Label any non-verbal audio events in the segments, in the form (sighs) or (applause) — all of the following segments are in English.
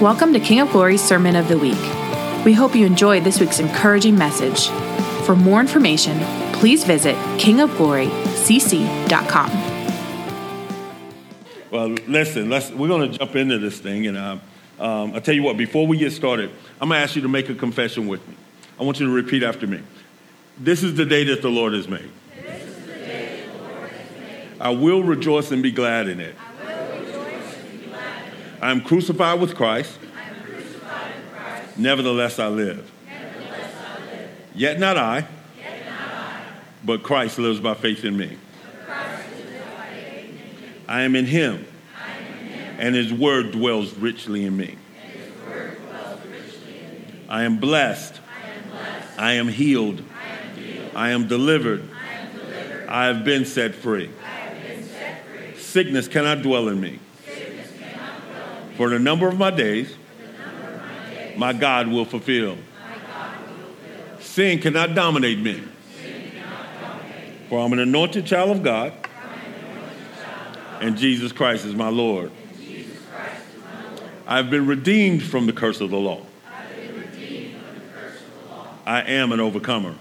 Welcome to King of Glory's Sermon of the Week. We hope you enjoyed this week's encouraging message. For more information, please visit kingofglorycc.com. Well, listen, we're going to jump into this thing. And uh, um, I'll tell you what, before we get started, I'm going to ask you to make a confession with me. I want you to repeat after me. This is the day that the Lord has made. I will rejoice and be glad in it. I am crucified with Christ. Nevertheless, I live. Yet not I, but Christ lives by faith in me. I am in him, and his word dwells richly in me. I am blessed. I am healed. I am delivered. I have been set free. Sickness cannot dwell in me. For the number of my days, my God will fulfill. Sin cannot dominate me. For I'm an anointed child of God, and Jesus Christ is my Lord. I've been redeemed from the curse of the law. I am an overcomer.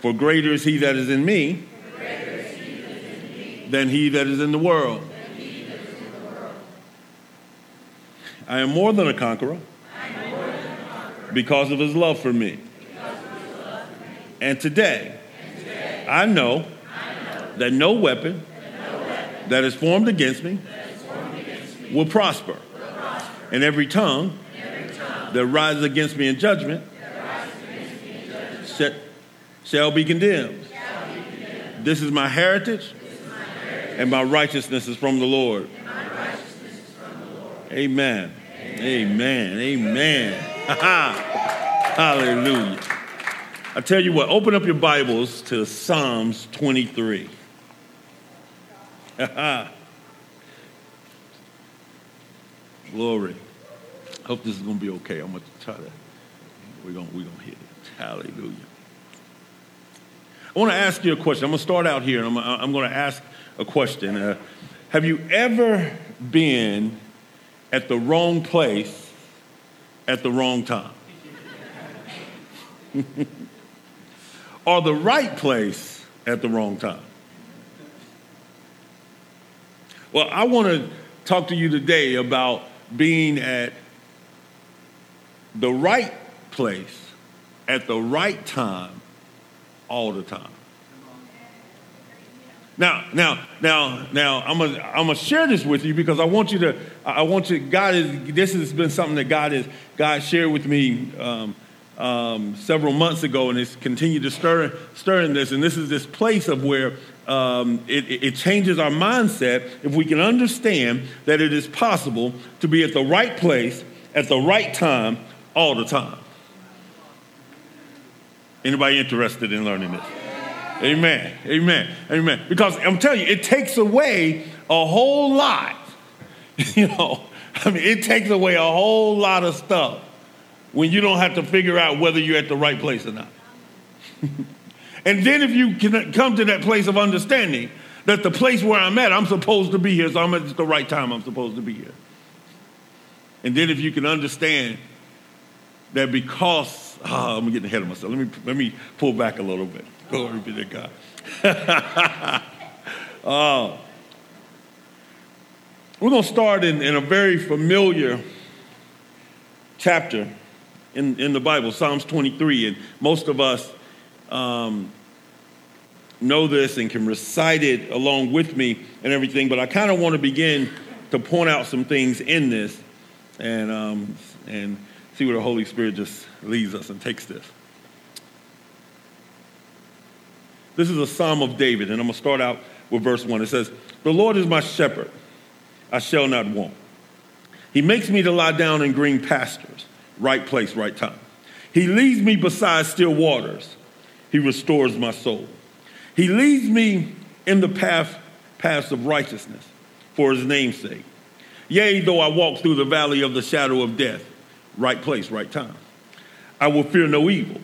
For greater is he that is in me than he that is in the world. I am more than a conqueror because of his love for me. And today, I know that no weapon that is formed against me will prosper. And every tongue that rises against me in judgment shall be condemned. This is my heritage, and my righteousness is from the Lord. Amen. Amen. Amen. Hallelujah. I tell you what, open up your Bibles to Psalms 23. Glory. Hope this is going to be okay. I'm going to try to, we're going we're going to hit it. Hallelujah. I want to ask you a question. I'm going to start out here, and I'm, I'm going to ask a question. Uh, have you ever been at the wrong place at the wrong time? (laughs) or the right place at the wrong time? Well, I want to talk to you today about being at the right place at the right time all the time. Now, now, now, now, I'm gonna I'm gonna share this with you because I want you to I want you God is this has been something that God is God shared with me um, um, several months ago and it's continued to stir stir in this and this is this place of where um, it, it changes our mindset if we can understand that it is possible to be at the right place at the right time all the time. Anybody interested in learning this? Amen. Amen. Amen. Because I'm telling you, it takes away a whole lot. (laughs) you know, I mean, it takes away a whole lot of stuff when you don't have to figure out whether you're at the right place or not. (laughs) and then if you can come to that place of understanding that the place where I'm at, I'm supposed to be here, so I'm at the right time, I'm supposed to be here. And then if you can understand that because, oh, I'm getting ahead of myself. Let me, let me pull back a little bit. Glory be to God. (laughs) uh, we're going to start in, in a very familiar chapter in, in the Bible, Psalms 23. And most of us um, know this and can recite it along with me and everything, but I kind of want to begin to point out some things in this and, um, and see where the Holy Spirit just leads us and takes this. This is a Psalm of David, and I'm going to start out with verse 1. It says, The Lord is my shepherd, I shall not want. He makes me to lie down in green pastures, right place, right time. He leads me beside still waters. He restores my soul. He leads me in the path, paths of righteousness for his name's sake. Yea, though I walk through the valley of the shadow of death, right place, right time. I will fear no evil,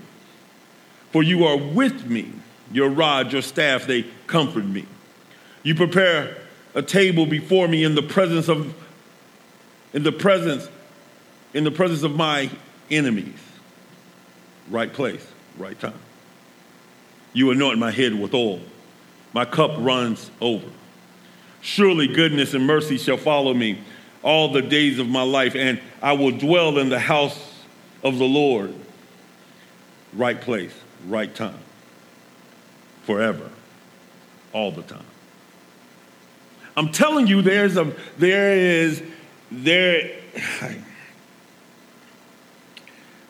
for you are with me. Your rod, your staff, they comfort me. You prepare a table before me in the presence of in the presence, in the presence of my enemies. Right place, right time. You anoint my head with oil. My cup runs over. Surely goodness and mercy shall follow me all the days of my life, and I will dwell in the house of the Lord. Right place, right time. Forever. All the time. I'm telling you, there's a there is there (sighs)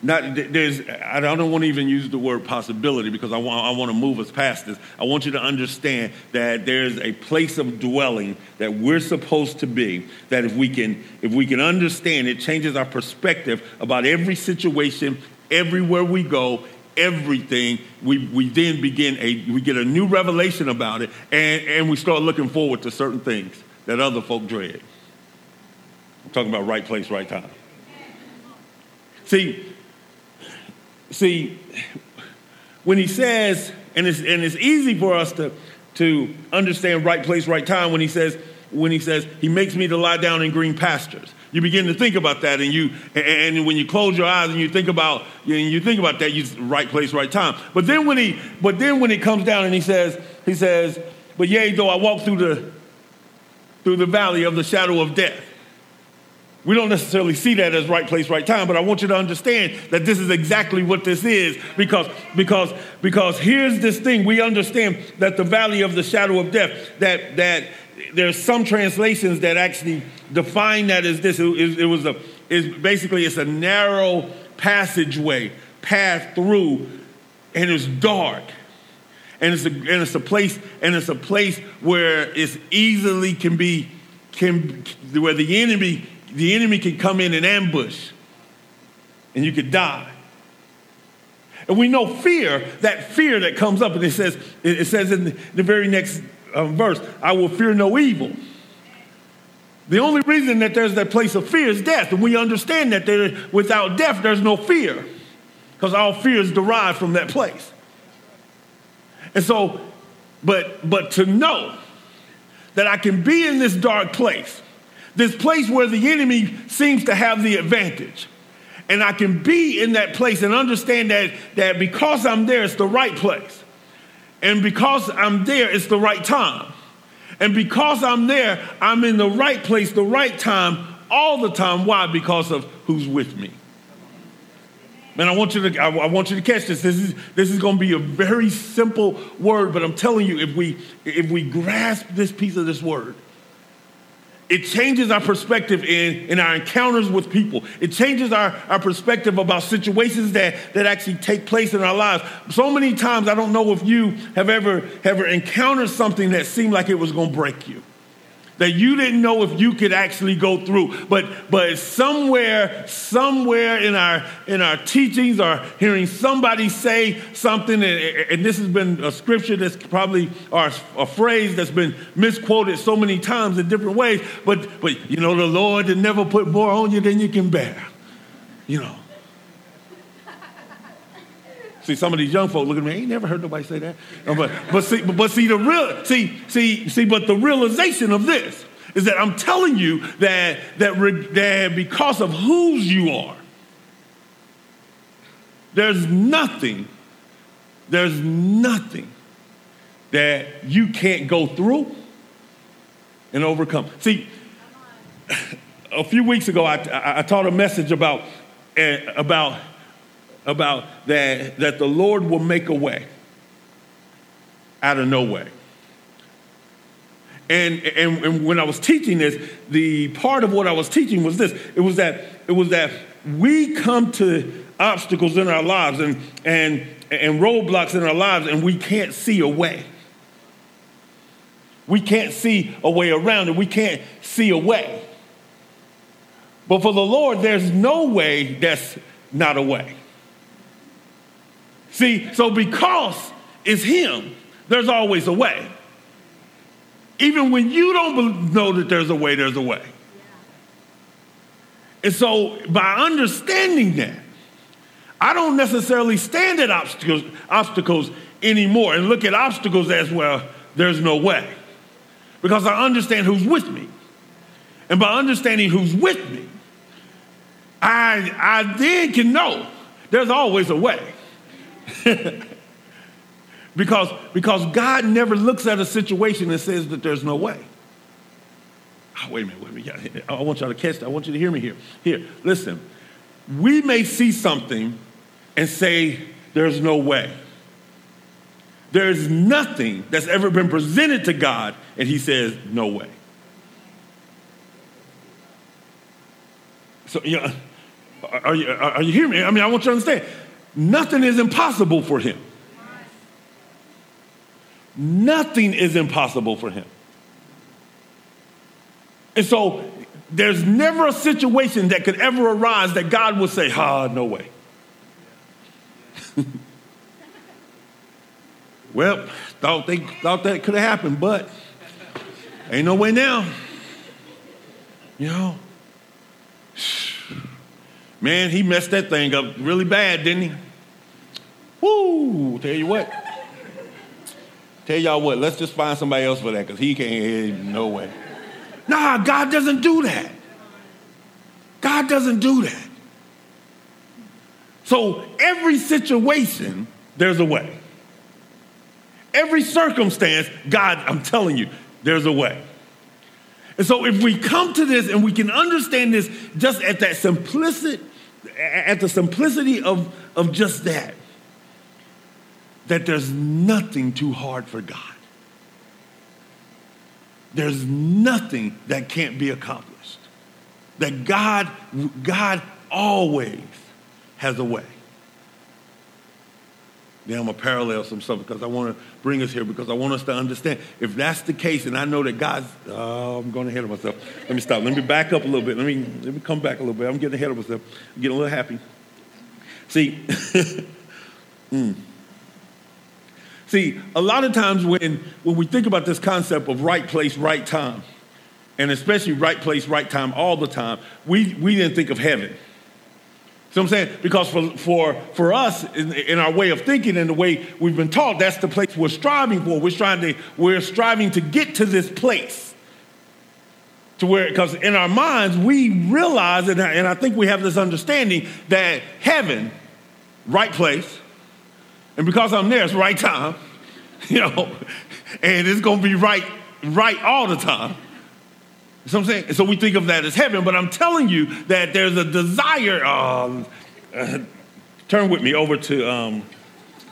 not there's I don't want to even use the word possibility because I want I want to move us past this. I want you to understand that there's a place of dwelling that we're supposed to be. That if we can if we can understand, it changes our perspective about every situation, everywhere we go, everything. We we then begin a we get a new revelation about it, and and we start looking forward to certain things that other folk dread. I'm talking about right place, right time. See, See, when he says, and it's, and it's easy for us to, to understand right place, right time when he says, when he says, he makes me to lie down in green pastures. You begin to think about that, and you and when you close your eyes and you think about and you think about that, you right place, right time. But then when he but then when he comes down and he says, he says, But yea, though I walk through the through the valley of the shadow of death. We don't necessarily see that as right place, right time, but I want you to understand that this is exactly what this is because, because, because here's this thing. We understand that the valley of the shadow of death, that, that there's some translations that actually define that as this. It, it was a, is basically it's a narrow passageway, path through, and it's dark. And it's a, and it's a place, and it's a place where it's easily can be, can, where the enemy the enemy can come in and ambush and you could die. And we know fear, that fear that comes up, and it says, it says in the very next um, verse, I will fear no evil. The only reason that there's that place of fear is death. And we understand that there, without death, there's no fear. Because all fear is derived from that place. And so, but but to know that I can be in this dark place this place where the enemy seems to have the advantage. And I can be in that place and understand that, that because I'm there, it's the right place. And because I'm there, it's the right time. And because I'm there, I'm in the right place, the right time, all the time. Why? Because of who's with me. Man, I want you to I, want you to catch this. This is this is going to be a very simple word, but I'm telling you, if we if we grasp this piece of this word, it changes our perspective in, in our encounters with people. It changes our, our perspective about situations that, that actually take place in our lives. So many times, I don't know if you have ever, ever encountered something that seemed like it was going to break you that you didn't know if you could actually go through. But but somewhere, somewhere in our in our teachings or hearing somebody say something, and, and this has been a scripture that's probably or a phrase that's been misquoted so many times in different ways. But but you know, the Lord did never put more on you than you can bear. You know. See, some of these young folk look at me, I ain't never heard nobody say that. But, but, see, but see, the real, see, see, see, but the realization of this is that I'm telling you that, that, that because of whose you are, there's nothing, there's nothing that you can't go through and overcome. See, (laughs) a few weeks ago, I, I, I taught a message about, uh, about about that, that the Lord will make a way out of no way. And, and, and when I was teaching this, the part of what I was teaching was this. It was that, it was that we come to obstacles in our lives and, and, and roadblocks in our lives and we can't see a way. We can't see a way around it. We can't see a way. But for the Lord, there's no way that's not a way. See, so because it's Him, there's always a way. Even when you don't know that there's a way, there's a way. And so by understanding that, I don't necessarily stand at obstacles, obstacles anymore and look at obstacles as well, there's no way. Because I understand who's with me. and by understanding who's with me, I, I then can know there's always a way. (laughs) because, because God never looks at a situation and says that there's no way. Oh, wait a minute, wait a minute. I want y'all to catch that. I want you to hear me here. Here, listen. We may see something and say, there's no way. There's nothing that's ever been presented to God, and He says, no way. So, know, are you, are you hearing me? I mean, I want you to understand nothing is impossible for Him. Nothing is impossible for Him. And so there's never a situation that could ever arise that God would say, ah, no way. (laughs) well, thought they thought that could have happened, but ain't no way now. You know? (sighs) Man, he messed that thing up really bad, didn't he? Woo! Tell you what. Tell y'all what, let's just find somebody else for that because he can't, hear no way. Nah, God doesn't do that. God doesn't do that. So every situation, there's a way. Every circumstance, God, I'm telling you, there's a way. And so if we come to this and we can understand this just at that simplicity, at the simplicity of, of just that, that there's nothing too hard for God. There's nothing that can't be accomplished. That God, God always has a way. Now I'm going to parallel some stuff because I want to bring us here because I want us to understand. If that's the case, and I know that God's, oh, I'm going ahead of myself. Let me stop. Let me back up a little bit. Let me, let me come back a little bit. I'm getting ahead of myself. I'm getting a little happy. See, (laughs) mm. See, a lot of times when, when we think about this concept of right place, right time, and especially right place, right time all the time, we, we didn't think of heaven. So I'm saying? Because for, for, for us, in, in, our way of thinking and the way we've been taught, that's the place we're striving for. We're, trying to, we're striving to get to this place. To where, because in our minds, we realize, and I, and I think we have this understanding that heaven, right place, and because I'm there, it's right time, (laughs) you know, and it's going to be right, right all the time. So I'm saying, so we think of that as heaven, but I'm telling you that there's a desire. Um, uh, turn with me over to, um,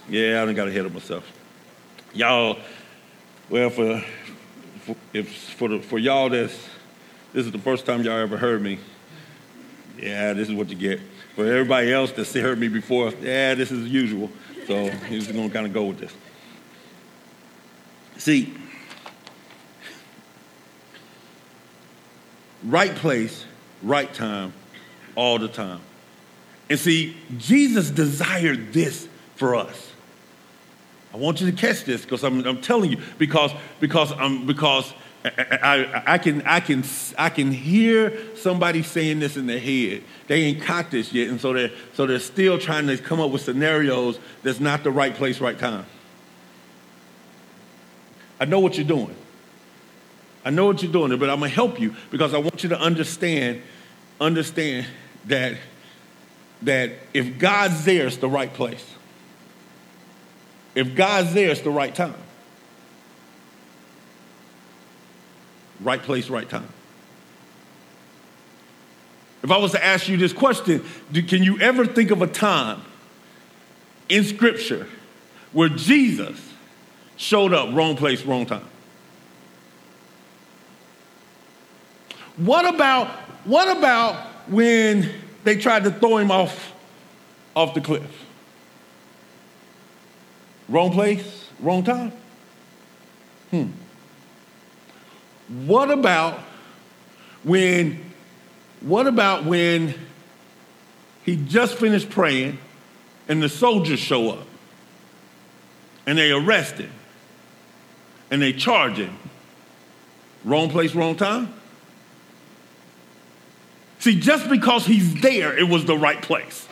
yeah, I done got ahead of myself. Y'all, well, for, for if for the, for y'all, that's this is the first time y'all ever heard me. Yeah, this is what you get. For everybody else that's heard me before, yeah, this is usual. So he's going to kind of go with this. See, right place, right time, all the time. And see, Jesus desired this for us. I want you to catch this because I'm, I'm, telling you because because I'm because I, I, can I can I can hear somebody saying this in their head. They ain't caught this yet, and so they're so they're still trying to come up with scenarios that's not the right place, right time. I know what you're doing. I know what you're doing, but I'm gonna help you because I want you to understand, understand that that if God's there, it's the right place. If God's there, it's the right time. Right place, right time. If I was to ask you this question, do, can you ever think of a time in Scripture where Jesus showed up, wrong place, wrong time? What about, what about when they tried to throw him off, off the cliff? Wrong place, wrong time? Hmm. What about when what about when he just finished praying and the soldiers show up and they arrest him and they charge him? Wrong place, wrong time? See, just because he's there, it was the right place,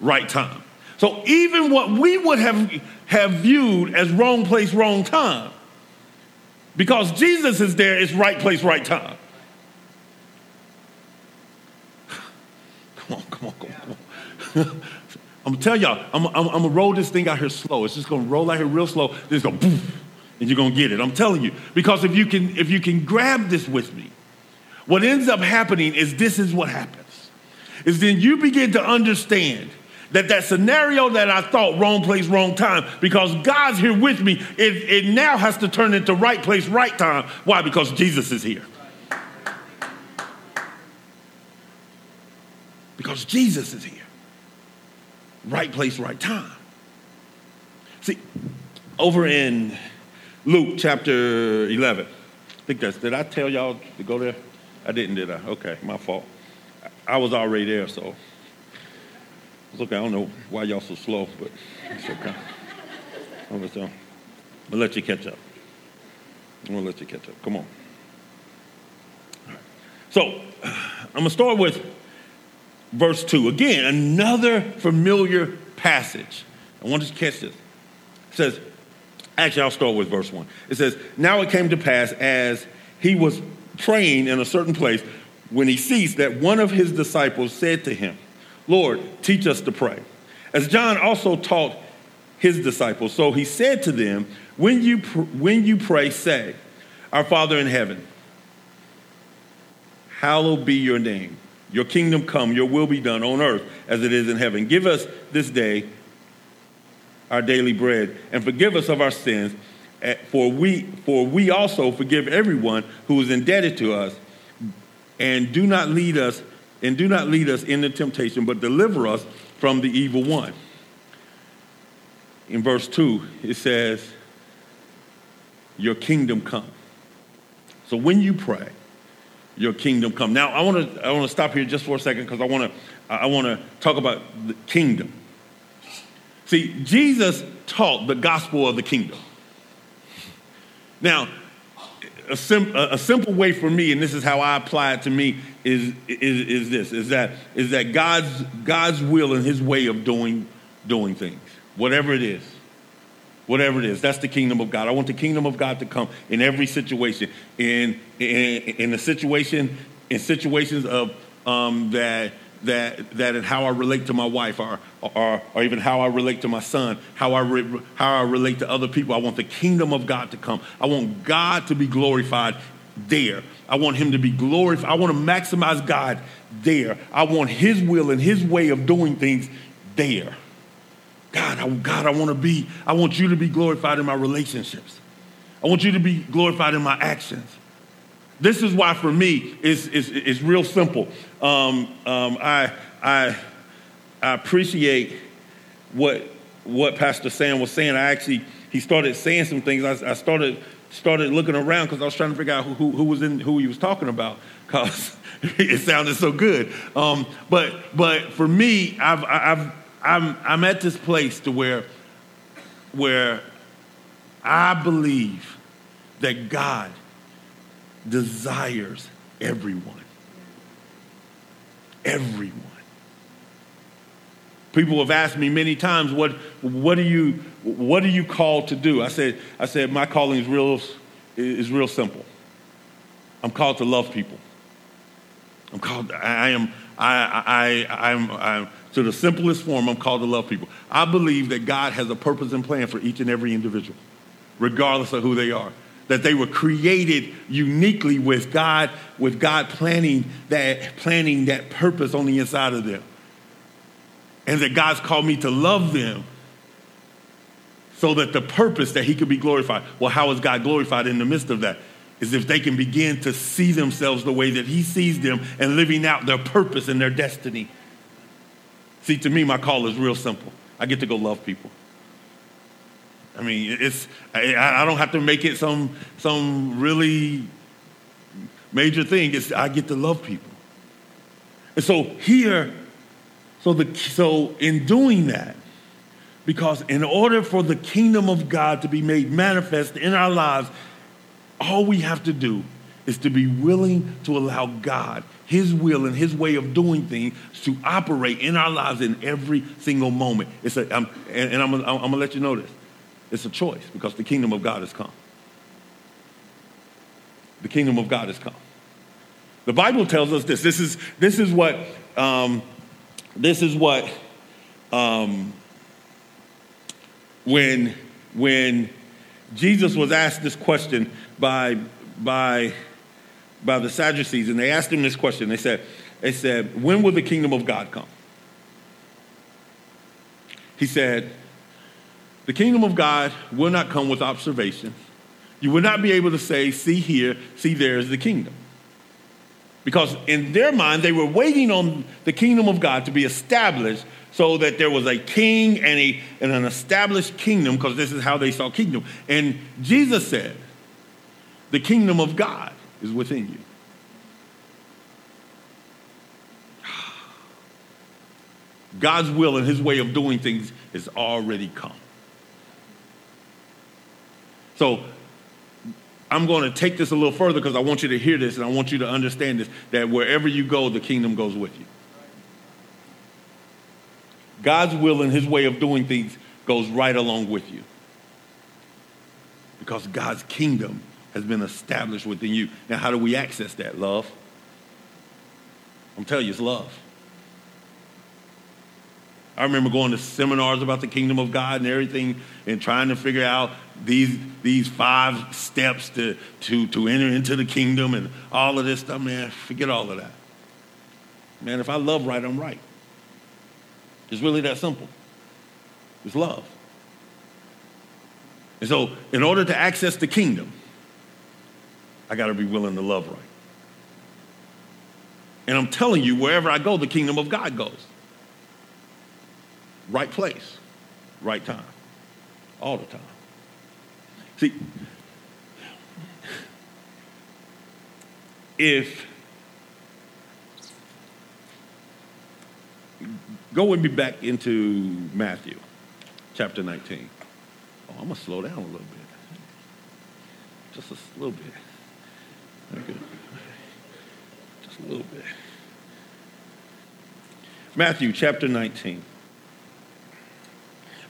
right time. So even what we would have, have viewed as wrong place, wrong time, because Jesus is there, it's right place, right time. Come on, come on, come on. Come on. (laughs) I'm gonna tell y'all, I'm, I'm, I'm, gonna roll this thing out here slow. It's just gonna roll out here real slow. Just go, boom, and you're gonna get it. I'm telling you, because if you can, if you can grab this with me, what ends up happening is this is what happens: is then you begin to understand that that scenario that I thought wrong place, wrong time, because God's here with me, it, it now has to turn into right place, right time. Why? Because Jesus is here. Because Jesus is here. Right place, right time. See, over in Luke chapter 11, I think that's, did I tell y'all to go there? I didn't, did I? Okay, my fault. I was already there, so okay. I don't know why y'all so slow, but it's okay. I'm gonna let you catch up. I'm gonna let you catch up. Come on. So I'm gonna start with verse 2. Again, another familiar passage. I want you to catch this. It says, actually, I'll start with verse 1. It says, Now it came to pass as he was praying in a certain place when he ceased that one of his disciples said to him, Lord, teach us to pray. As John also taught his disciples. So he said to them, When you, pr- when you pray, say, Our Father in heaven, hallowed be your name. Your kingdom come, your will be done on earth as it is in heaven. Give us this day our daily bread and forgive us of our sins, eh, for we, for we also forgive everyone who is indebted to us. And do not lead us, and do not lead us into temptation, but deliver us from the evil one. In verse 2, it says, Your kingdom come. So when you pray, your kingdom come. Now, I want to I want to stop here just for a second because I want to I want to talk about the kingdom. See, Jesus taught the gospel of the kingdom. Now, a, sim, a, simple way for me, and this is how I apply it to me, is, is, is this: is that is that God's God's will and His way of doing doing things, whatever it is whatever it is. That's the kingdom of God. I want the kingdom of God to come in every situation. In in, in the situation, in situations of um, that that that and how I relate to my wife, or, or or even how I relate to my son, how I re, how I relate to other people. I want the kingdom of God to come. I want God to be glorified there. I want Him to be glorified. I want to maximize God there. I want His will and His way of doing things there. God, I, God, I want to be, I want you to be glorified in my relationships. I want you to be glorified in my actions. This is why, for me, it's, it's, it's real simple. Um, um, I, I, I appreciate what, what Pastor Sam was saying. I actually, he started saying some things. I, I started, started looking around because I was trying to figure out who, who, who, was in, who he was talking about because (laughs) it sounded so good. Um, but, but for me, I've, I've, I'm, I'm at this place to where, where I believe that God desires everyone. Everyone. People have asked me many times, what, what, are you, what are you called to do? I said, I said, my calling is real, is real simple. I'm called to love people. I'm called, I am, I, I, I'm, I'm, to the simplest form, I'm called to love people. I believe that God has a purpose and plan for each and every individual, regardless of who they are. That they were created uniquely with God, with God planning that, planning that purpose on the inside of them. And that God's called me to love them so that the purpose that He could be glorified. Well, how is God glorified in the midst of that? Is if they can begin to see themselves the way that He sees them and living out their purpose and their destiny See, to me, my call is real simple. I get to go love people. I mean, it's I, I don't have to make it some some really major thing. It's I get to love people. And so here, so the so in doing that, because in order for the kingdom of God to be made manifest in our lives, all we have to do is to be willing to allow God his will and His way of doing things to operate in our lives in every single moment. It's a, I'm, and, and I'm, I'm, I'm to let you know this. It's a choice because the kingdom of God has come. The kingdom of God has come. The Bible tells us this. This is, this is what, um, this is what um, when when Jesus was asked this question by by by the Sadducees, and they asked him this question. They said, they said, when will the kingdom of God come? He said, the kingdom of God will not come with observation. You will not be able to say, see here, see there is the kingdom. Because in their mind, they were waiting on the kingdom of God to be established so that there was a king and, a, and an established kingdom, because this is how they saw kingdom. And Jesus said, the kingdom of God is within you. (sighs) God's will and his way of doing things is already come. So I'm going to take this a little further because I want you to hear this and I want you to understand this that wherever you go, the kingdom goes with you. God's will and his way of doing things goes right along with you. Because God's kingdom has been established within you. Now, how do we access that? Love. I'm telling you, it's love. I remember going to seminars about the kingdom of God and everything and trying to figure out these, these five steps to, to, to enter into the kingdom and all of this stuff. Man, forget all of that. Man, if I love right, I'm right. It's really that simple. It's love. And so, in order to access the kingdom, I got to be willing to love right. And I'm telling you, wherever I go, the kingdom of God goes right place, right time, all the time. See, if go with me back into Matthew chapter 19. Oh, I'm gonna slow down a little bit. Just a little bit. Okay. Just a little bit. Matthew chapter 19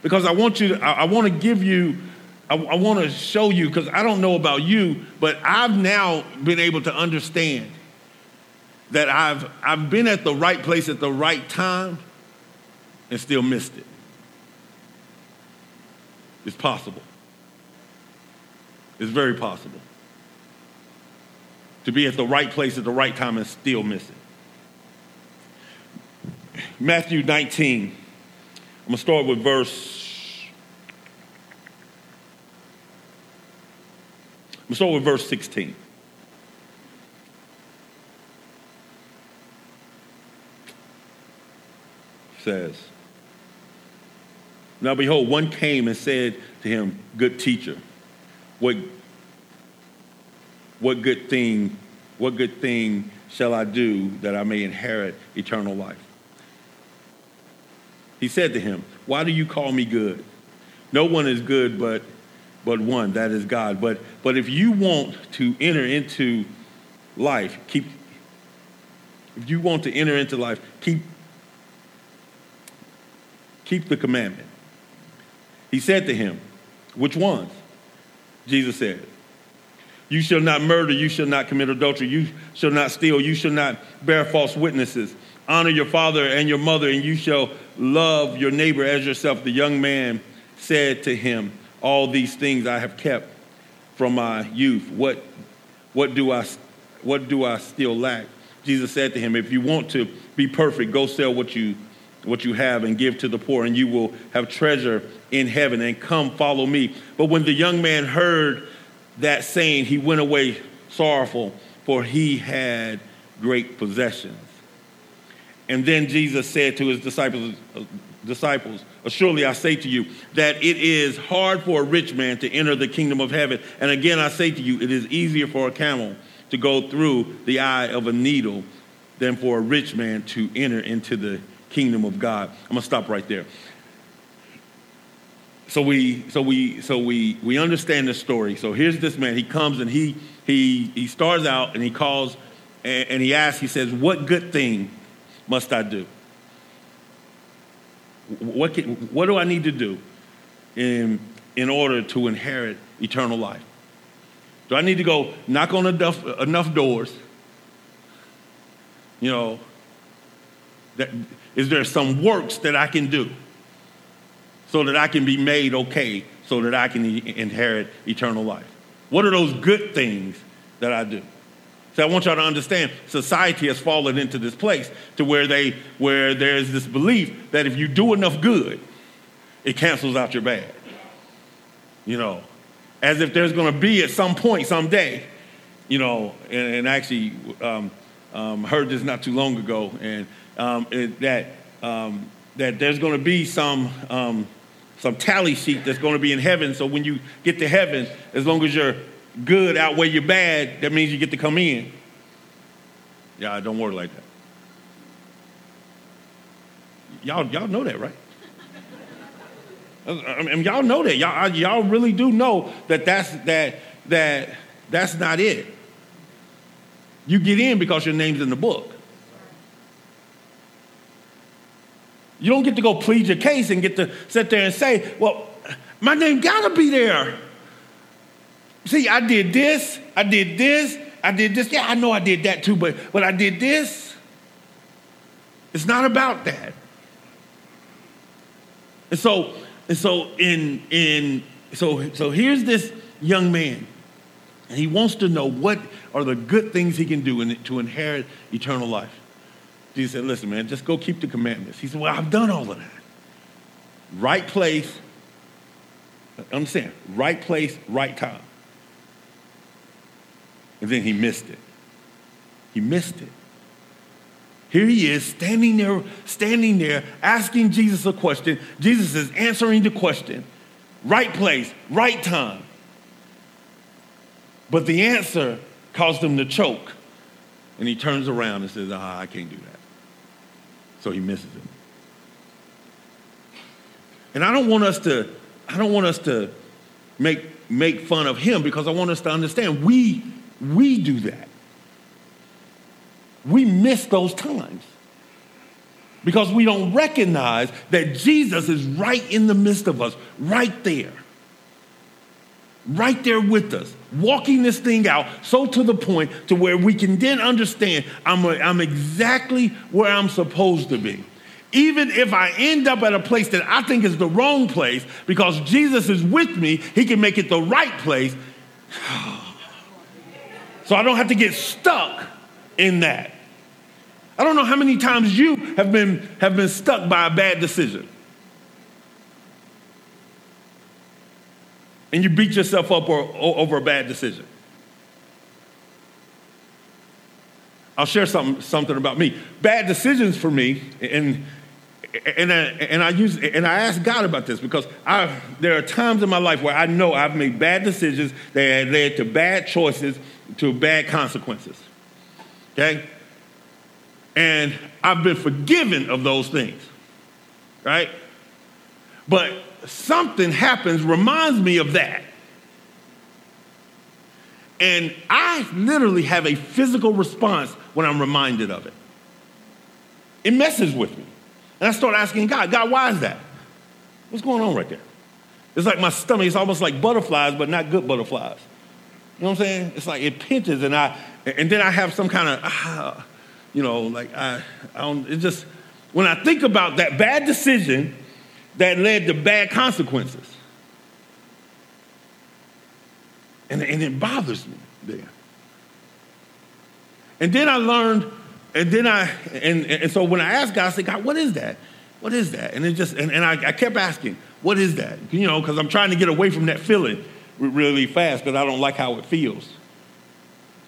because I want you to, I, I want to give you, I, I want to show you, because I don't know about you, but I've now been able to understand that I've, I've been at the right place at the right time and still missed it. It's possible. It's very possible to be at the right place at the right time and still miss it. Matthew 19. I'm going to start with verse. I'm going to start with verse 16. says, Now behold, one came and said to him, Good teacher, what, what good thing, what good thing shall I do that I may inherit eternal life? He said to him, Why do you call me good? No one is good but, but one, that is God. But, but if you want to enter into life, keep, if you want to enter into life, keep, keep the commandment. He said to him, Which ones? Jesus said, You shall not murder, you shall not commit adultery, you shall not steal, you shall not bear false witnesses honor your father and your mother, and you shall love your neighbor as yourself. The young man said to him, All these things I have kept from my youth. What, what, do, I, what do I still lack? Jesus said to him, If you want to be perfect, go sell what you, what you have and give to the poor, and you will have treasure in heaven, and come follow me. But when the young man heard that saying, he went away sorrowful, for he had great possessions. And then Jesus said to his disciples, uh, disciples, uh, Surely I say to you that it is hard for a rich man to enter the kingdom of heaven. And again, I say to you, it is easier for a camel to go through the eye of a needle than for a rich man to enter into the kingdom of God. I'm gonna stop right there. So we, so we, so we, we understand the story. So here's this man. He comes and he, he, he starts out and he calls and, and he asks. He says, "What good thing must I do? What, can, what do I need to do in, in order to inherit eternal life? Do I need to go knock on enough, enough doors? You know, that is there some works that I can do so that I can be made okay, so that I can inherit eternal life? What are those good things that I do? So I want y'all to understand society has fallen into this place to where they where there's this belief that if you do enough good, it cancels out your bad. You know, as if there's going to be at some point, someday, you know, and, and actually um, um, heard this not too long ago, and um, it, that um, that there's going to be some um, some tally sheet that's going to be in heaven. So when you get to heaven, as long as your good outweigh your bad, that means you get to come in. Yeah, don't worry like that. Y'all, y'all know that, right? I mean, y'all know that. Y'all, y'all really do know that that's, that, that that's not it. You get in because your name's in the book. You don't get to go plead your case and get to sit there and say, well, my name gotta be there. See, I did this, I did this, I did this. Yeah, I know I did that too, but, but I did this. It's not about that. And so, and so in in so so here's this young man, and he wants to know what are the good things he can do in, to inherit eternal life. Jesus said, "Listen, man, just go keep the commandments." He said, "Well, I've done all of that. Right place. Understand? Right place, right time." And then he missed it. He missed it. Here he is standing there, standing there, asking Jesus a question. Jesus is answering the question. Right place, right time. But the answer caused him to choke. And he turns around and says, Ah, I can't do that. So he misses it. And I don't want us to, I don't want us to make, make fun of him because I want us to understand we, we do that we miss those times because we don't recognize that Jesus is right in the midst of us, right there. Right there with us, walking this thing out so to the point to where we can then understand I'm, I'm exactly where I'm supposed to be. Even if I end up at a place that I think is the wrong place, because Jesus is with me, he can make it the right place. (sighs) So I don't have to get stuck in that. I don't know how many times you have been, have been stuck by a bad decision. And you beat yourself up or, over a bad decision. I'll share something, something about me. Bad decisions for me, and, and, I, and, I use, and I ask God about this because I, there are times in my life where I know I've made bad decisions that led to bad choices, to bad consequences. Okay? and I've been forgiven of those things, right? But something happens, reminds me of that. And I literally have a physical response when I'm reminded of it. It messes with me. And I start asking God, God, why is that? What's going on right there? It's like my stomach, it's almost like butterflies, but not good butterflies. You know what I'm saying? It's like it pinches, and I and then I have some kind of ah, you know, like I, I don't, it just, when I think about that bad decision that led to bad consequences, and, and it bothers me there. And then I learned, and then I, and, and so when I asked God, I said, God, what is that? What is that? And it just, and, and I, I kept asking, what is that? You know, because I'm trying to get away from that feeling really fast because I don't like how it feels.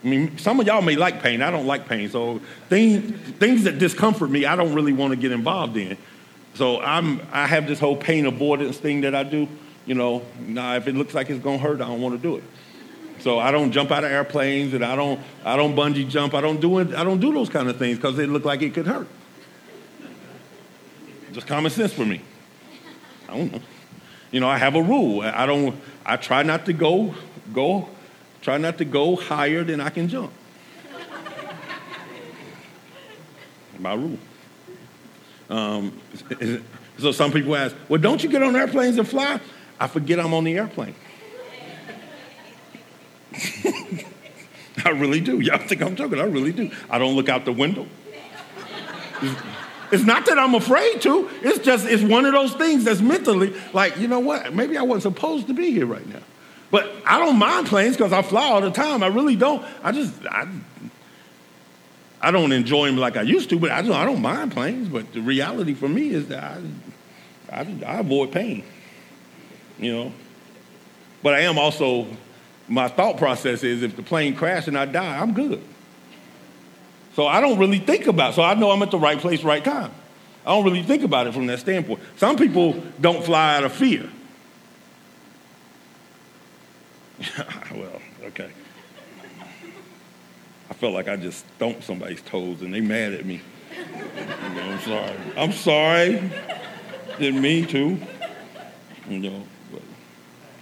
I mean, some of y'all may like pain. I don't like pain. So things, things that discomfort me, I don't really want to get involved in. So I'm, I have this whole pain avoidance thing that I do. You know, now if it looks like it's gonna hurt, I don't want to do it. So I don't jump out of airplanes, and I don't, I don't bungee jump. I don't do it. I don't do those kind of things because they look like it could hurt. Just common sense for me. I don't know. You know, I have a rule. I don't. I try not to go go Try not to go higher than I can jump. My rule. Um, so some people ask, well, don't you get on airplanes and fly? I forget I'm on the airplane. (laughs) I really do. Y'all think I'm joking? I really do. I don't look out the window. It's not that I'm afraid to. It's just, it's one of those things that's mentally like, you know what? Maybe I wasn't supposed to be here right now. But I don't mind planes because I fly all the time. I really don't. I just, I, I don't enjoy them like I used to, but I don't, I don't mind planes. But the reality for me is that I, I, I avoid pain, you know. But I am also, my thought process is if the plane crashes and I die, I'm good. So I don't really think about it. So I know I'm at the right place, right time. I don't really think about it from that standpoint. Some people don't fly out of fear. (laughs) well, okay. I felt like I just stomped somebody's toes and they mad at me. You know, I'm sorry. I'm sorry. Didn't mean to. You know,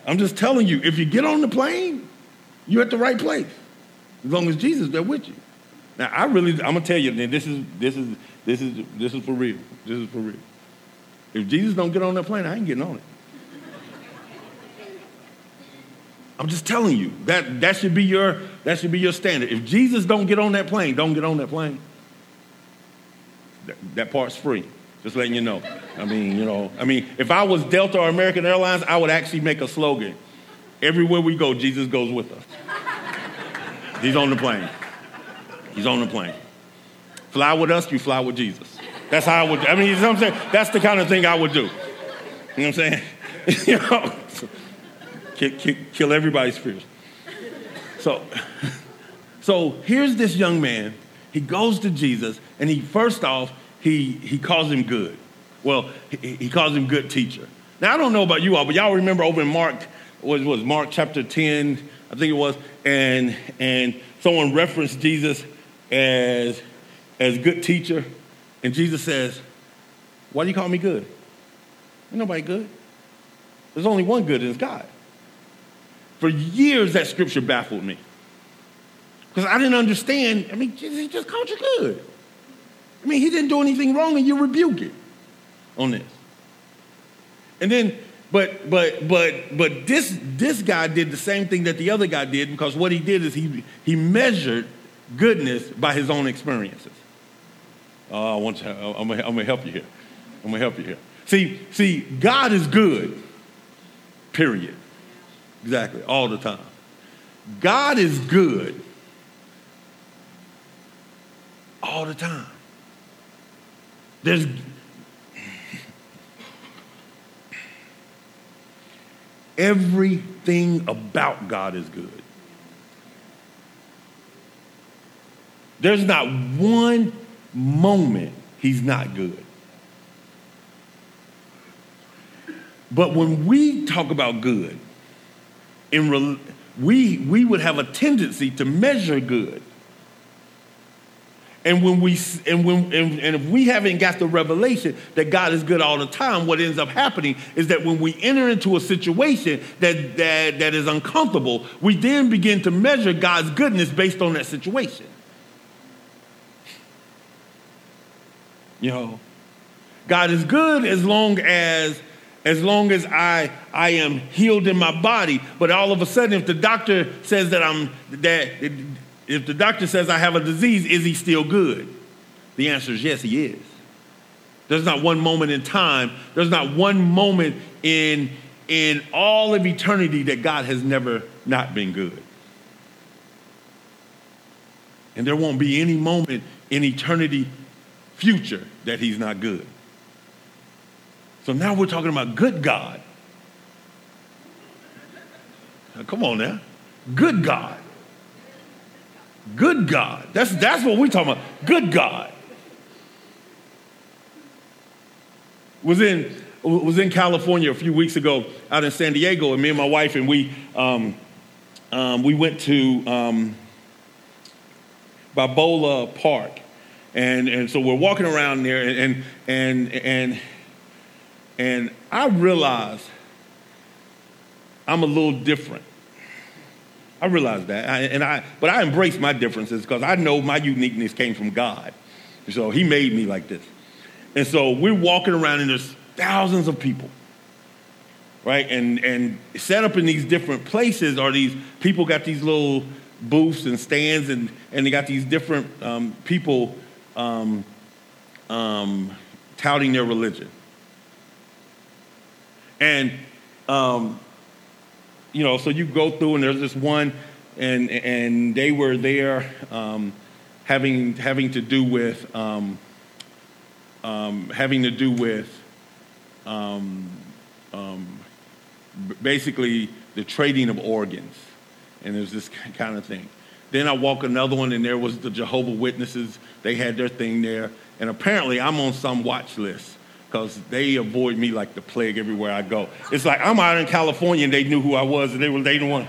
I'm just telling you, if you get on the plane, you're at the right place. As long as Jesus is there with you. Now I really I'm gonna tell you, this is this is this is this is for real. This is for real. If Jesus don't get on that plane, I ain't getting on it. I'm just telling you that that should be your that should be your standard. If Jesus don't get on that plane, don't get on that plane. That, that part's free. Just letting you know. I mean, you know, I mean, if I was Delta or American Airlines, I would actually make a slogan. Everywhere we go, Jesus goes with us. He's on the plane. He's on the plane. Fly with us, you fly with Jesus. That's how I would. I mean, you know what I'm saying? That's the kind of thing I would do. You know what I'm saying? (laughs) you know, kill, kill, kill everybody's fears. So, (laughs) so here's this young man. He goes to Jesus, and he first off he he calls him good. Well, he, he calls him good teacher. Now I don't know about you all, but y'all remember over in Mark was was Mark chapter ten, I think it was, and and someone referenced Jesus as as good teacher, and Jesus says, "Why do you call me good? Ain't nobody good. There's only one good, and it's God." For years, that scripture baffled me. Because I didn't understand. I mean, he just called you good. I mean, he didn't do anything wrong and you rebuke it on this. And then, but but but but this this guy did the same thing that the other guy did because what he did is he he measured goodness by his own experiences. Oh, I want to, I'm I'm gonna help you here. I'm gonna help you here. See, see, God is good. Period. Exactly, all the time. God is good all the time. There's everything about God is good. There's not one moment he's not good. But when we talk about good, in re- we, we would have a tendency to measure good. And when we and when and, and, if we haven't got the revelation that God is good all the time, what ends up happening is that when we enter into a situation that that, that is uncomfortable, we then begin to measure God's goodness based on that situation. You know, God is good as long as as long as I I am healed in my body. But all of a sudden, if the doctor says that I'm that if the doctor says I have a disease, is he still good? The answer is yes, he is. There's not one moment in time, there's not one moment in, in all of eternity that God has never not been good. And there won't be any moment in eternity future that he's not good. So now we're talking about good God. Now, come on now. Good God. Good God. That's, that's what we're talking about. Good God. Was in, was in California a few weeks ago out in San Diego, and me and my wife, and we, um, um, we went to um, Balboa Park. And, and so we're walking around there, and, and, and, and I realize I'm a little different. I realize that, I, and I, but I embrace my differences because I know my uniqueness came from God. So He made me like this. And so we're walking around, and there's thousands of people, right? And and set up in these different places are these people got these little booths and stands, and and they got these different um, people um, um, touting their religion. And, um, you know, so you go through, and there's this one, and, and they were there um, having, having to do with, um, um, having to do with basically the trading of organs. And there's this kind of thing. Then I walk another one, and there was the Jehovah Witnesses. They had their thing there, and apparently I'm on some watch list because they avoid me like the plague everywhere I go. It's like I'm out in California, and they knew who I was, and they were they the one.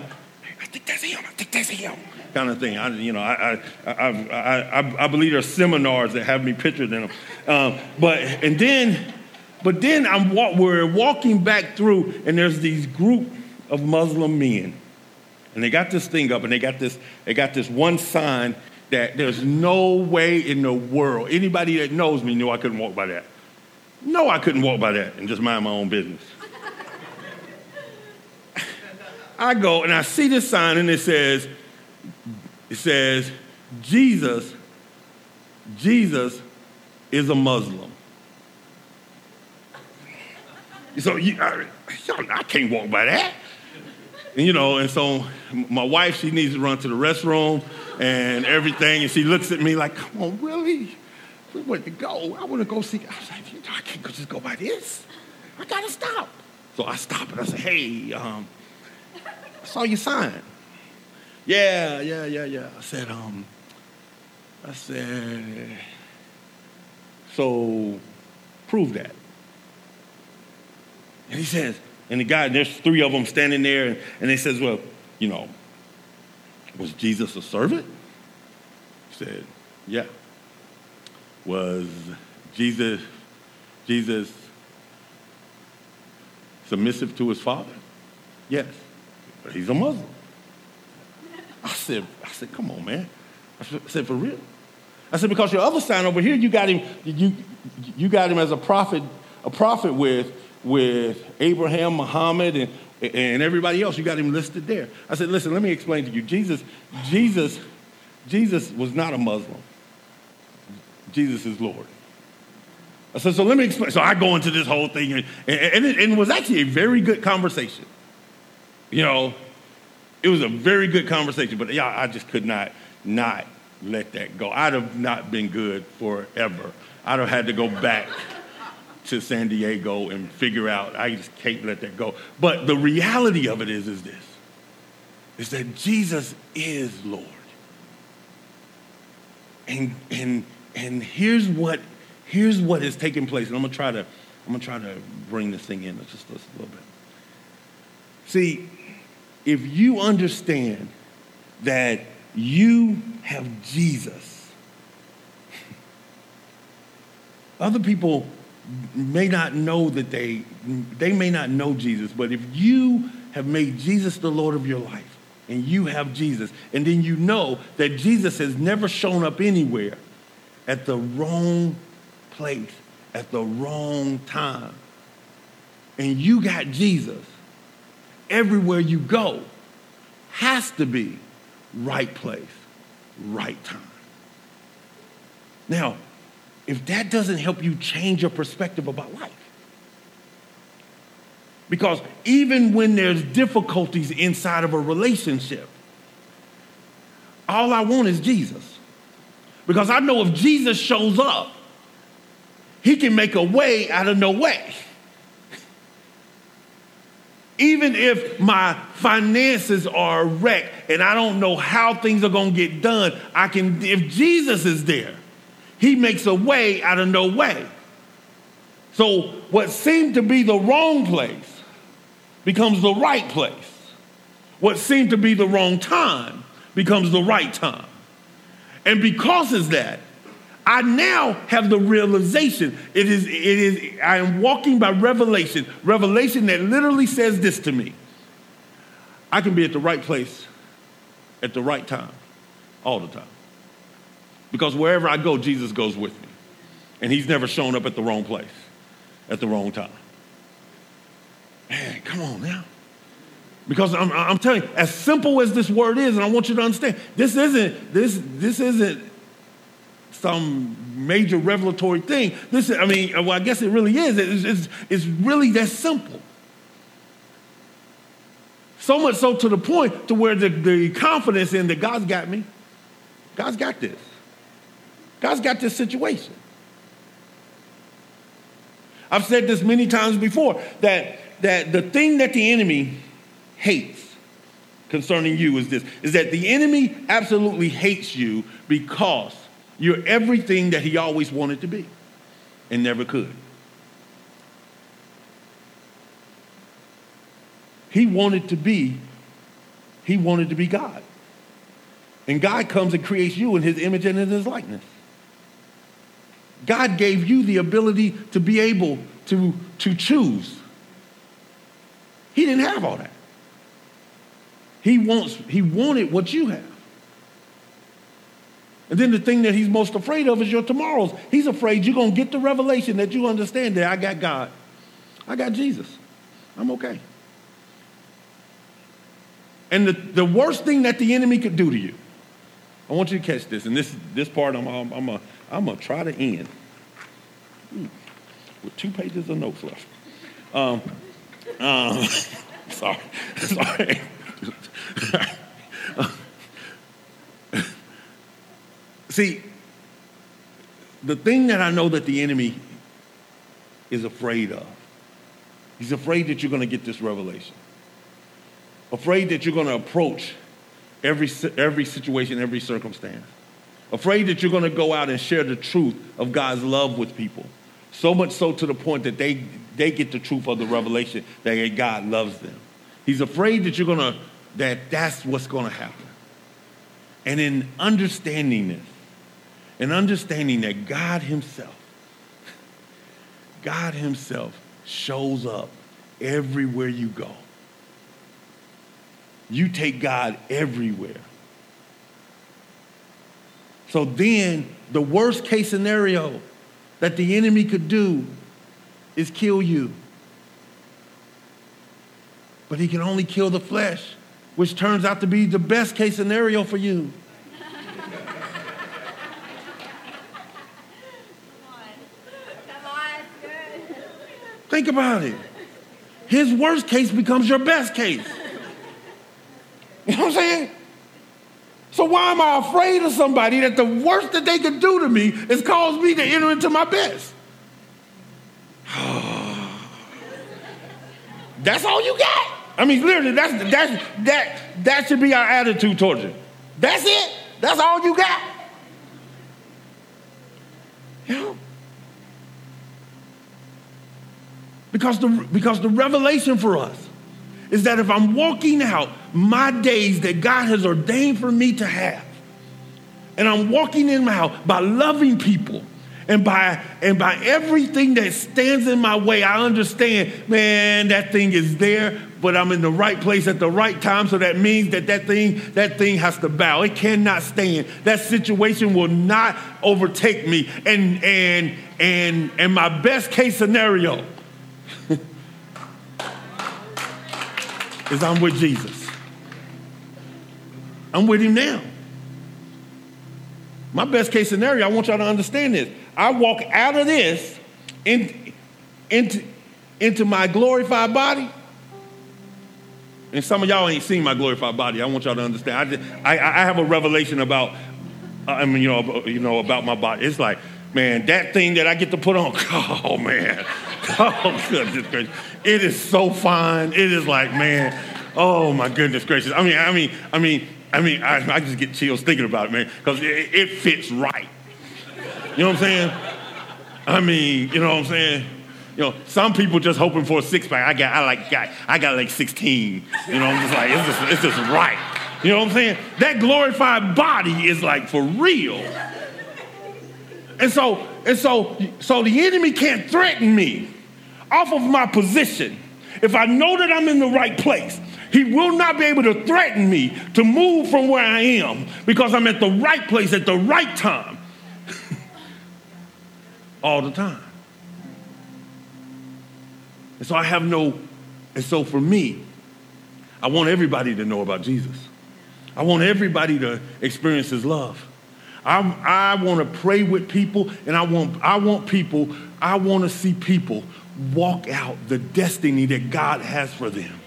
I think that's him. I think that's him. Kind of thing. I, you know, I, I, I, I, believe there's seminars that have me pictured in them. Um, but and then, but then I'm walk, we're walking back through, and there's these group of Muslim men and they got this thing up and they got this, they got this one sign that there's no way in the world, anybody that knows me knew I couldn't walk by that. No, I couldn't walk by that and just mind my own business. (laughs) I go and I see this sign and it says, it says, Jesus, Jesus is a Muslim. So you, I, I can't walk by that. And, you know, and so my wife, she needs to run to the restroom and everything. And she looks at me like, come on, really? We want to go. I want to go see. I was like, you know, I can't just go by this. I got to stop. So I stop and I say, hey, um, I saw your sign. Yeah, yeah, yeah, yeah. I said, um, I said, so prove that. And he says, and the guy, there's three of them standing there, and, and they says, well, you know, was Jesus a servant? He said, yeah. Was Jesus, Jesus submissive to his father? Yes. But he's a Muslim. I said, I said, come on, man. I said, for real? I said, because your other sign over here, you got him, you, you got him as a prophet, a prophet with with Abraham, Muhammad, and, and everybody else. You got him listed there. I said, listen, let me explain to you. Jesus, Jesus, Jesus was not a Muslim. Jesus is Lord. I said, so let me explain. So I go into this whole thing, and, and, it, and it was actually a very good conversation. You know, it was a very good conversation, but yeah, I just could not not let that go. I'd have not been good forever. I'd have had to go back to San Diego and figure out, I just can't let that go. But the reality of it is, is this, is that Jesus is Lord. And, and, and here's what, here's what is taking place. And I'm gonna try to, I'm gonna try to bring this thing in just, a little bit. See, if you understand that you have Jesus, (laughs) other people may not know that they, they may not know Jesus, but if you have made Jesus the Lord of your life and you have Jesus, and then you know that Jesus has never shown up anywhere at the wrong place at the wrong time, and you got Jesus, everywhere you go has to be right place, right time. Now, if that doesn't help you change your perspective about life. Because even when there's difficulties inside of a relationship, all I want is Jesus. Because I know if Jesus shows up, he can make a way out of no way. Even if my finances are a wreck and I don't know how things are going to get done, I can if Jesus is there, he makes a way out of no way. So, what seemed to be the wrong place becomes the right place. What seemed to be the wrong time becomes the right time. And because of that, I now have the realization. It is, it is, I am walking by revelation, revelation that literally says this to me. I can be at the right place at the right time all the time. Because wherever I go, Jesus goes with me. And he's never shown up at the wrong place at the wrong time. Man, come on now. Because I'm, I'm telling you, as simple as this word is, and I want you to understand, this isn't, this, this isn't some major revelatory thing. Listen, I mean, well, I guess it really is. It's, it's, it's really that simple. So much so to the point to where the, the confidence in that God's got me. God's got this. God's got this situation. I've said this many times before that, that the thing that the enemy hates concerning you is this is that the enemy absolutely hates you because you're everything that he always wanted to be and never could. He wanted to be, he wanted to be God. And God comes and creates you in his image and in his likeness. God gave you the ability to be able to, to choose. He didn't have all that. He wants, he wanted what you have. And then the thing that he's most afraid of is your tomorrows. He's afraid you're going to get the revelation that you understand that I got God. I got Jesus. I'm okay. And the, the worst thing that the enemy could do to you, I want you to catch this. And this, this part I'm, I'm, I'm going I'm going to try to end with two pages of notes left. Um, um, (laughs) sorry. (laughs) sorry. (laughs) See, the thing that I know that the enemy is afraid of, he's afraid that you're going to get this revelation. Afraid that you're going to approach every, every situation, every circumstance. Afraid that you're going to go out and share the truth of God's love with people. So much so to the point that they, they get the truth of the revelation that God loves them. He's afraid that you're going to that that's what's going to happen. And in understanding this, and understanding that God Himself, God Himself shows up everywhere you go. You take God everywhere. So then, the worst case scenario that the enemy could do is kill you. But he can only kill the flesh which turns out to be the best case scenario for you. Think about it. His worst case becomes your best case. You know what I'm saying? So why am I afraid of somebody that the worst that they could do to me is cause me to enter into my best? (sighs) That's all you got. I mean, literally, that's, that's, that, that should be our attitude towards it. That's it. That's all you got. You know? Because the, because the revelation for us is that if I'm walking out my days that God has ordained for me to have, and I'm walking in my house by loving people and by and by everything that stands in my way, I understand, man, that thing is there, but I'm in the right place at the right time. So that means that that thing, that thing has to bow. It cannot stand. That situation will not overtake me. And and and and my best case scenario is I'm with Jesus. I'm with him now. My best case scenario, I want y'all to understand this. I walk out of this in, into, into my glorified body and some of y'all ain't seen my glorified body. I want y'all to understand. I, just, I, I have a revelation about, uh, I mean, you know, you know, about my body. It's like, man, that thing that I get to put on, (laughs) oh man, (laughs) oh goodness gracious, it is so fine. It is like, man, oh my goodness gracious. I mean, I mean, I mean, I mean, I, I just get chills thinking about it, man, because it, it fits right. You know what I'm saying? I mean, you know what I'm saying? You know, some people just hoping for a six pack. I got, I like, got, I got like 16. You know, I'm just like, it's just, it's just right. You know what I'm saying? That glorified body is like for real. And so, and so, so the enemy can't threaten me off of my position. If I know that I'm in the right place, he will not be able to threaten me to move from where I am because I'm at the right place at the right time (laughs) all the time. And so I have no, and so for me, I want everybody to know about Jesus. I want everybody to experience his love. I, I want to pray with people, and I want, I want people, I want to see people walk out the destiny that God has for them.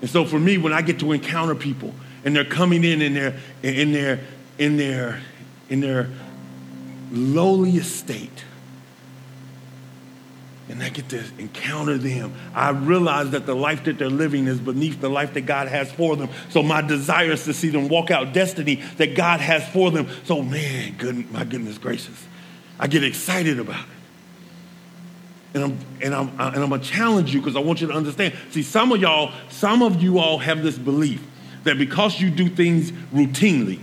And so for me, when I get to encounter people and they're coming in in their in their in their in their lowliest state, and I get to encounter them, I realize that the life that they're living is beneath the life that God has for them. So my desire is to see them walk out destiny that God has for them. So man, good, my goodness gracious, I get excited about it. And I'm, and I'm, and I'm gonna challenge you because I want you to understand. See, some of y'all, some of you all have this belief that because you do things routinely,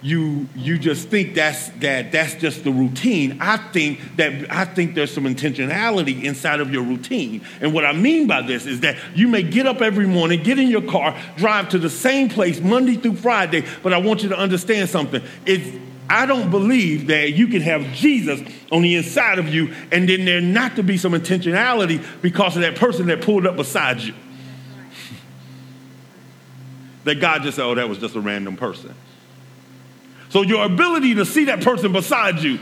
you you just think that's that that's just the routine. I think that I think there's some intentionality inside of your routine. And what I mean by this is that you may get up every morning, get in your car, drive to the same place Monday through Friday, but I want you to understand something. It's I don't believe that you can have Jesus on the inside of you and then there not to be some intentionality because of that person that pulled up beside you. (laughs) that God just said, oh, that was just a random person. So your ability to see that person beside you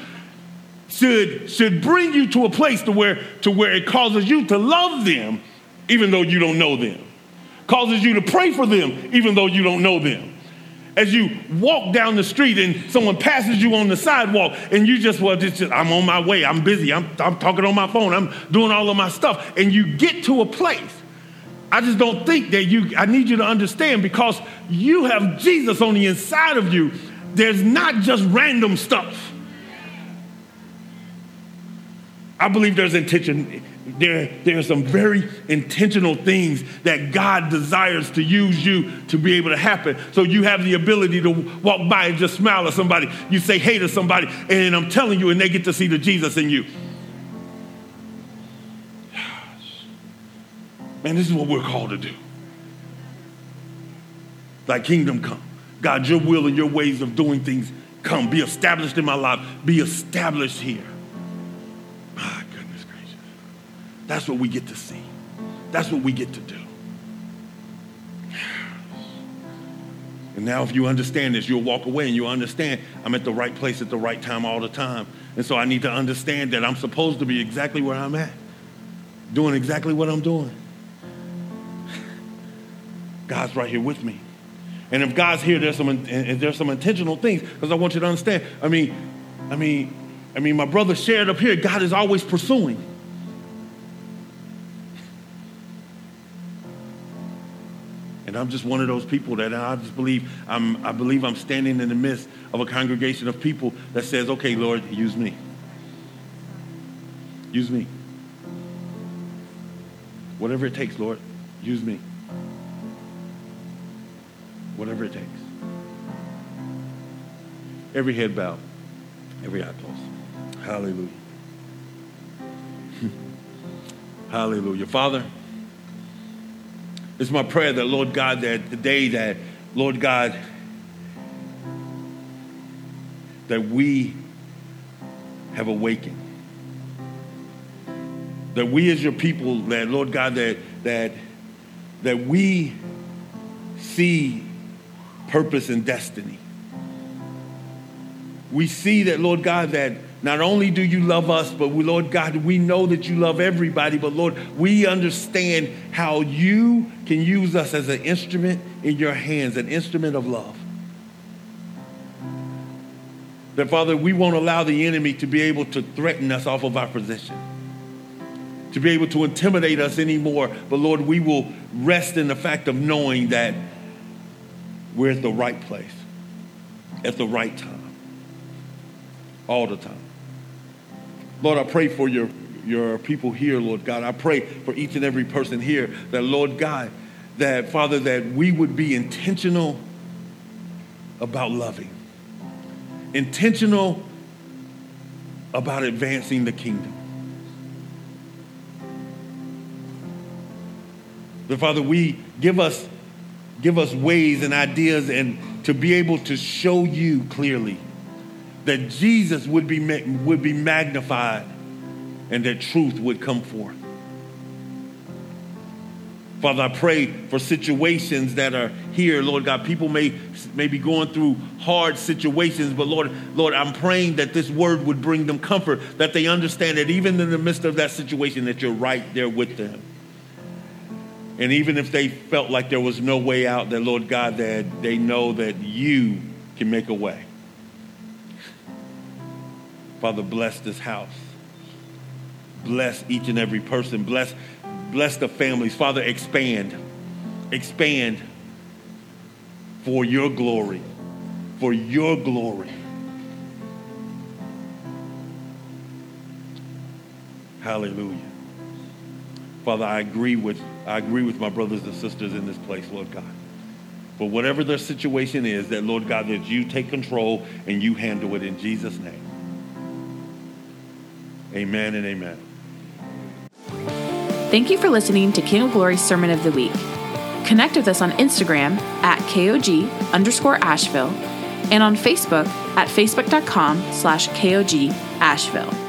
should, should bring you to a place to where, to where it causes you to love them even though you don't know them. Causes you to pray for them even though you don't know them. As you walk down the street and someone passes you on the sidewalk and you just, well, just, I'm on my way, I'm busy, I'm, I'm talking on my phone, I'm doing all of my stuff. And you get to a place I just don't think that you, I need you to understand because you have Jesus on the inside of you there's not just random stuff. I believe there's intention. There, there are some very intentional things that God desires to use you to be able to happen. So you have the ability to walk by and just smile at somebody. You say hey to somebody, and I'm telling you, and they get to see the Jesus in you. Man, this is what we're called to do. Thy kingdom come. God, your will and your ways of doing things come. Be established in my life. Be established here. My goodness gracious. That's what we get to see. That's what we get to do. And now, if you understand this, you'll walk away and you'll understand I'm at the right place at the right time all the time. And so I need to understand that I'm supposed to be exactly where I'm at, doing exactly what I'm doing. God's right here with me. And if God's here, there's some there's some intentional things because I want you to understand. I mean, I mean, I mean, my brother shared up here. God is always pursuing. And I'm just one of those people that I just believe I'm, I believe I'm standing in the midst of a congregation of people that says, okay, Lord, use me. Use me. Whatever it takes, Lord, use me whatever it takes. Every head bowed, every eye closed. Hallelujah. (laughs) Hallelujah. Father, it's my prayer that, Lord God, that the day that, Lord God, that we have awakened. That we as your people, that Lord God, that that that we see purpose and destiny. We see that, Lord God, that not only do you love us, but we, Lord God, we know that you love everybody, but Lord, we understand how you can use us as an instrument in your hands, an instrument of love. That, Father, we won't allow the enemy to be able to threaten us off of our position, to be able to intimidate us anymore. But, Lord, we will rest in the fact of knowing that we're at the right place, at the right time, all the time. Lord, I pray for your, your people here, Lord God. I pray for each and every person here that, Lord God, that, Father, that we would be intentional about loving, intentional about advancing the kingdom. The Father, we give us give us ways and ideas and to be able to show you clearly that Jesus would be, would be magnified and that truth would come forth. Father, I pray for situations that are here, Lord God. People may, may be going through hard situations, but Lord, Lord, I'm praying that this word would bring them comfort, that they understand that even in the midst of that situation, that you're right there with them. And even if they felt like there was no way out, that Lord God, that they know that you can make a way. Father, bless this house. Bless each and every person. Bless, bless the families. Father, expand. Expand for your glory. For your glory. Hallelujah. Father, I agree with I agree with my brothers and sisters in this place, Lord God. For whatever their situation is, that Lord God, that you take control and you handle it in Jesus' name. Amen and amen. Thank you for listening to King of Glory's Sermon of the Week. Connect with us on Instagram at KOG underscore Asheville and on Facebook at facebook.com slash KOG Asheville.